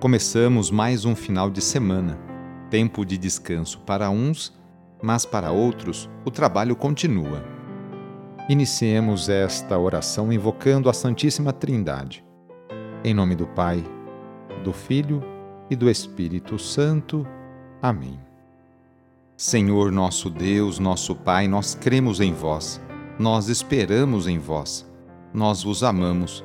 Começamos mais um final de semana, tempo de descanso para uns, mas para outros o trabalho continua. Iniciemos esta oração invocando a Santíssima Trindade. Em nome do Pai, do Filho e do Espírito Santo. Amém. Senhor nosso Deus, nosso Pai, nós cremos em vós, nós esperamos em vós, nós vos amamos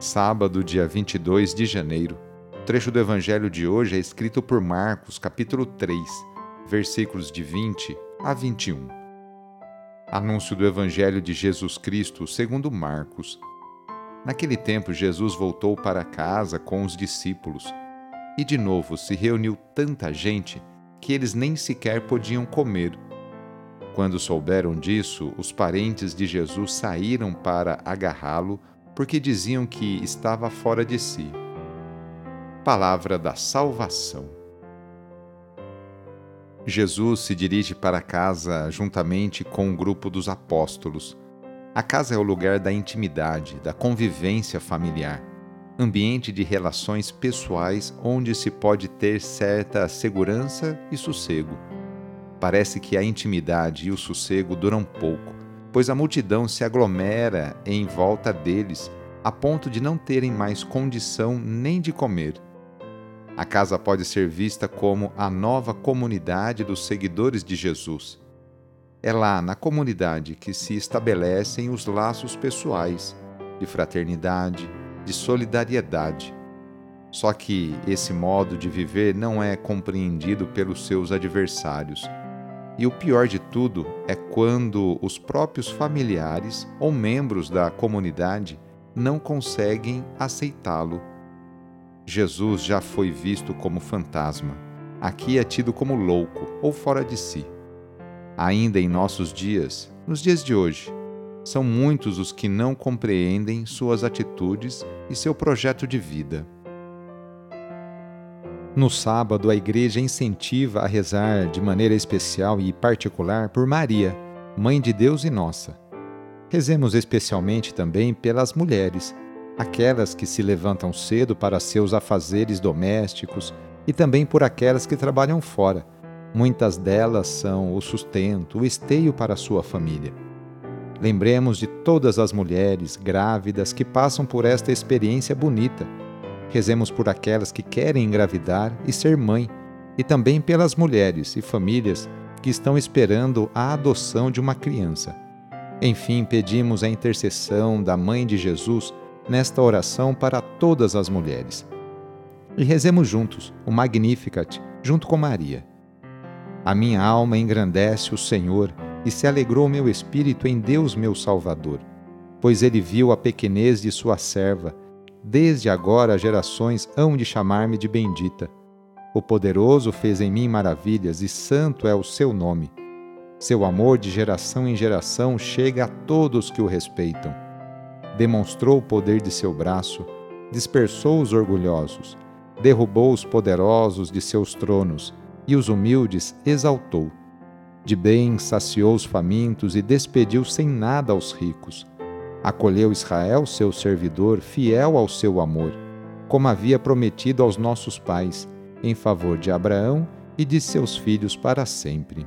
sábado, dia 22 de janeiro. O trecho do evangelho de hoje é escrito por Marcos, capítulo 3, versículos de 20 a 21. Anúncio do evangelho de Jesus Cristo, segundo Marcos. Naquele tempo, Jesus voltou para casa com os discípulos, e de novo se reuniu tanta gente que eles nem sequer podiam comer. Quando souberam disso, os parentes de Jesus saíram para agarrá-lo porque diziam que estava fora de si. Palavra da Salvação. Jesus se dirige para casa juntamente com o um grupo dos apóstolos. A casa é o lugar da intimidade, da convivência familiar, ambiente de relações pessoais onde se pode ter certa segurança e sossego. Parece que a intimidade e o sossego duram pouco pois a multidão se aglomera em volta deles, a ponto de não terem mais condição nem de comer. A casa pode ser vista como a nova comunidade dos seguidores de Jesus. É lá, na comunidade, que se estabelecem os laços pessoais, de fraternidade, de solidariedade. Só que esse modo de viver não é compreendido pelos seus adversários e o pior de tudo é quando os próprios familiares ou membros da comunidade não conseguem aceitá-lo. Jesus já foi visto como fantasma, aqui é tido como louco ou fora de si. Ainda em nossos dias, nos dias de hoje, são muitos os que não compreendem suas atitudes e seu projeto de vida. No sábado, a igreja incentiva a rezar de maneira especial e particular por Maria, Mãe de Deus e nossa. Rezemos especialmente também pelas mulheres, aquelas que se levantam cedo para seus afazeres domésticos e também por aquelas que trabalham fora. Muitas delas são o sustento, o esteio para a sua família. Lembremos de todas as mulheres grávidas que passam por esta experiência bonita Rezemos por aquelas que querem engravidar e ser mãe, e também pelas mulheres e famílias que estão esperando a adoção de uma criança. Enfim, pedimos a intercessão da Mãe de Jesus nesta oração para todas as mulheres. E rezemos juntos o Magnificat, junto com Maria. A minha alma engrandece o Senhor e se alegrou meu espírito em Deus meu Salvador, pois ele viu a pequenez de sua serva Desde agora gerações hão de chamar-me de bendita. O poderoso fez em mim maravilhas e santo é o seu nome. Seu amor de geração em geração chega a todos que o respeitam. Demonstrou o poder de seu braço, dispersou os orgulhosos, derrubou os poderosos de seus tronos e os humildes exaltou. De bem saciou os famintos e despediu sem nada aos ricos Acolheu Israel, seu servidor, fiel ao seu amor, como havia prometido aos nossos pais, em favor de Abraão e de seus filhos para sempre.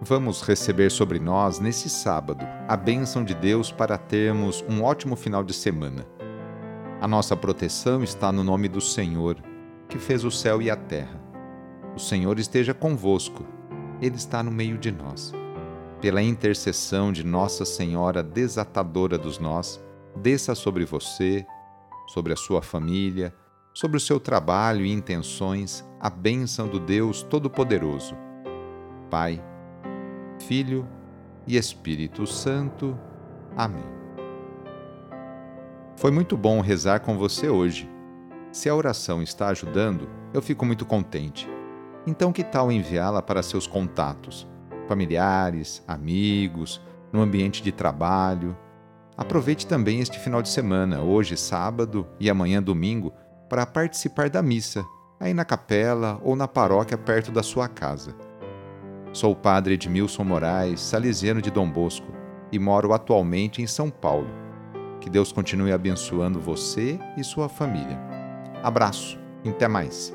Vamos receber sobre nós, nesse sábado, a bênção de Deus para termos um ótimo final de semana. A nossa proteção está no nome do Senhor, que fez o céu e a terra. O Senhor esteja convosco, Ele está no meio de nós pela intercessão de Nossa Senhora desatadora dos nós, desça sobre você, sobre a sua família, sobre o seu trabalho e intenções a bênção do Deus Todo-Poderoso. Pai, Filho e Espírito Santo. Amém. Foi muito bom rezar com você hoje. Se a oração está ajudando, eu fico muito contente. Então, que tal enviá-la para seus contatos, familiares, amigos, no ambiente de trabalho? Aproveite também este final de semana, hoje sábado e amanhã domingo, para participar da missa, aí na capela ou na paróquia perto da sua casa. Sou o padre Edmilson Moraes, salesiano de Dom Bosco, e moro atualmente em São Paulo. Que Deus continue abençoando você e sua família. Abraço, até mais.